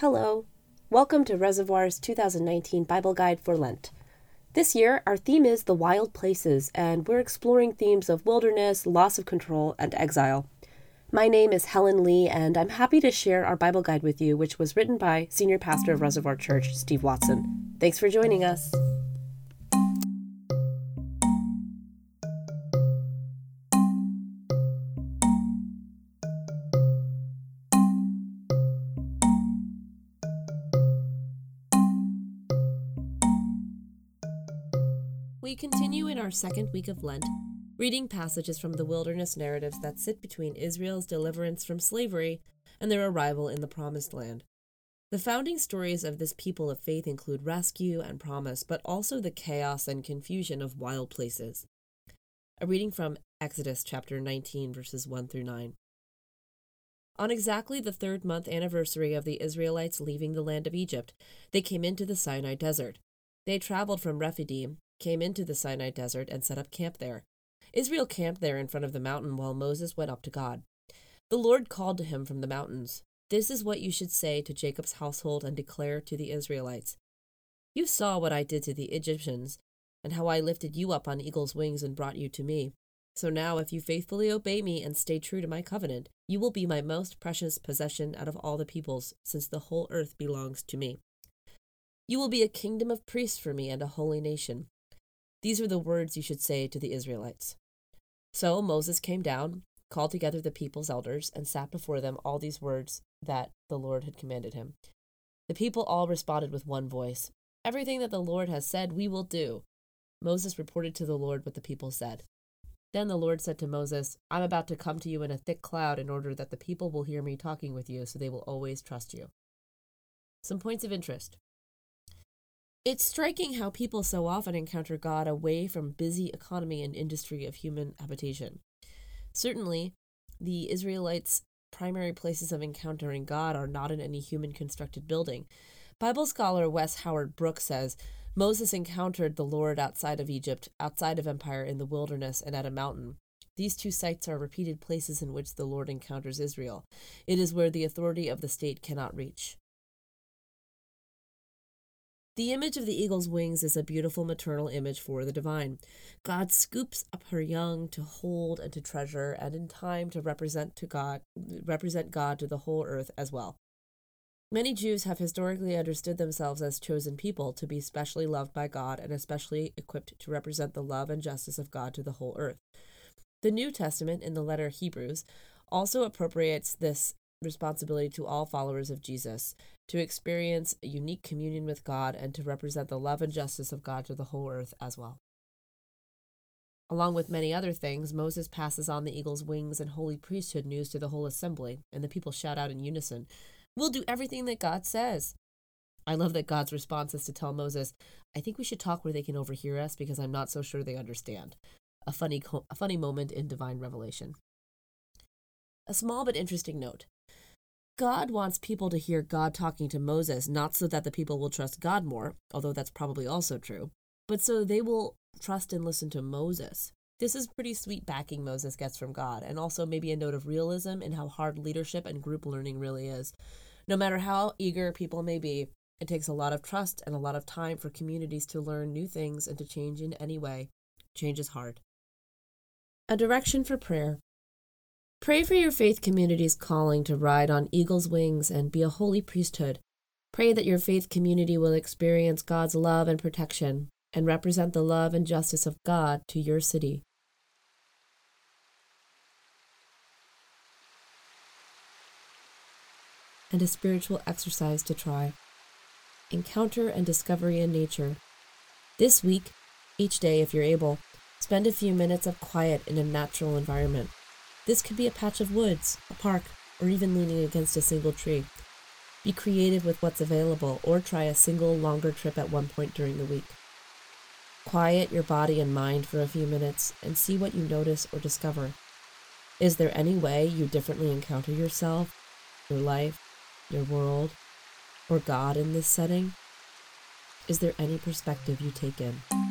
Hello. Welcome to Reservoir's 2019 Bible Guide for Lent. This year, our theme is the wild places, and we're exploring themes of wilderness, loss of control, and exile. My name is Helen Lee, and I'm happy to share our Bible guide with you, which was written by Senior Pastor of Reservoir Church, Steve Watson. Thanks for joining us. We continue in our second week of Lent, reading passages from the wilderness narratives that sit between Israel's deliverance from slavery and their arrival in the Promised Land. The founding stories of this people of faith include rescue and promise, but also the chaos and confusion of wild places. A reading from Exodus chapter 19, verses 1 through 9. On exactly the third month anniversary of the Israelites leaving the land of Egypt, they came into the Sinai desert. They traveled from Rephidim, came into the Sinai desert, and set up camp there. Israel camped there in front of the mountain while Moses went up to God. The Lord called to him from the mountains This is what you should say to Jacob's household and declare to the Israelites You saw what I did to the Egyptians, and how I lifted you up on eagle's wings and brought you to me. So now, if you faithfully obey me and stay true to my covenant, you will be my most precious possession out of all the peoples, since the whole earth belongs to me. You will be a kingdom of priests for me and a holy nation. These are the words you should say to the Israelites. So Moses came down, called together the people's elders, and sat before them all these words that the Lord had commanded him. The people all responded with one voice Everything that the Lord has said, we will do. Moses reported to the Lord what the people said. Then the Lord said to Moses, I'm about to come to you in a thick cloud in order that the people will hear me talking with you, so they will always trust you. Some points of interest. It's striking how people so often encounter God away from busy economy and industry of human habitation. Certainly, the Israelites' primary places of encountering God are not in any human constructed building. Bible scholar Wes Howard Brooks says Moses encountered the Lord outside of Egypt, outside of empire, in the wilderness, and at a mountain. These two sites are repeated places in which the Lord encounters Israel. It is where the authority of the state cannot reach. The image of the eagle's wings is a beautiful maternal image for the divine. God scoops up her young to hold and to treasure, and in time to represent to God represent God to the whole earth as well. Many Jews have historically understood themselves as chosen people to be specially loved by God and especially equipped to represent the love and justice of God to the whole earth. The New Testament, in the letter Hebrews, also appropriates this responsibility to all followers of Jesus to experience a unique communion with God and to represent the love and justice of God to the whole earth as well. Along with many other things, Moses passes on the eagle's wings and holy priesthood news to the whole assembly, and the people shout out in unison, We'll do everything that God says. I love that God's response is to tell Moses, I think we should talk where they can overhear us because I'm not so sure they understand. A funny, a funny moment in divine revelation. A small but interesting note God wants people to hear God talking to Moses, not so that the people will trust God more, although that's probably also true, but so they will trust and listen to Moses. This is pretty sweet backing Moses gets from God, and also maybe a note of realism in how hard leadership and group learning really is. No matter how eager people may be, it takes a lot of trust and a lot of time for communities to learn new things and to change in any way. Change is hard. A direction for prayer. Pray for your faith community's calling to ride on eagle's wings and be a holy priesthood. Pray that your faith community will experience God's love and protection and represent the love and justice of God to your city. And a spiritual exercise to try. Encounter and discovery in nature. This week, each day if you're able, spend a few minutes of quiet in a natural environment. This could be a patch of woods, a park, or even leaning against a single tree. Be creative with what's available, or try a single longer trip at one point during the week. Quiet your body and mind for a few minutes and see what you notice or discover. Is there any way you differently encounter yourself, your life, your world, or God in this setting? Is there any perspective you take in?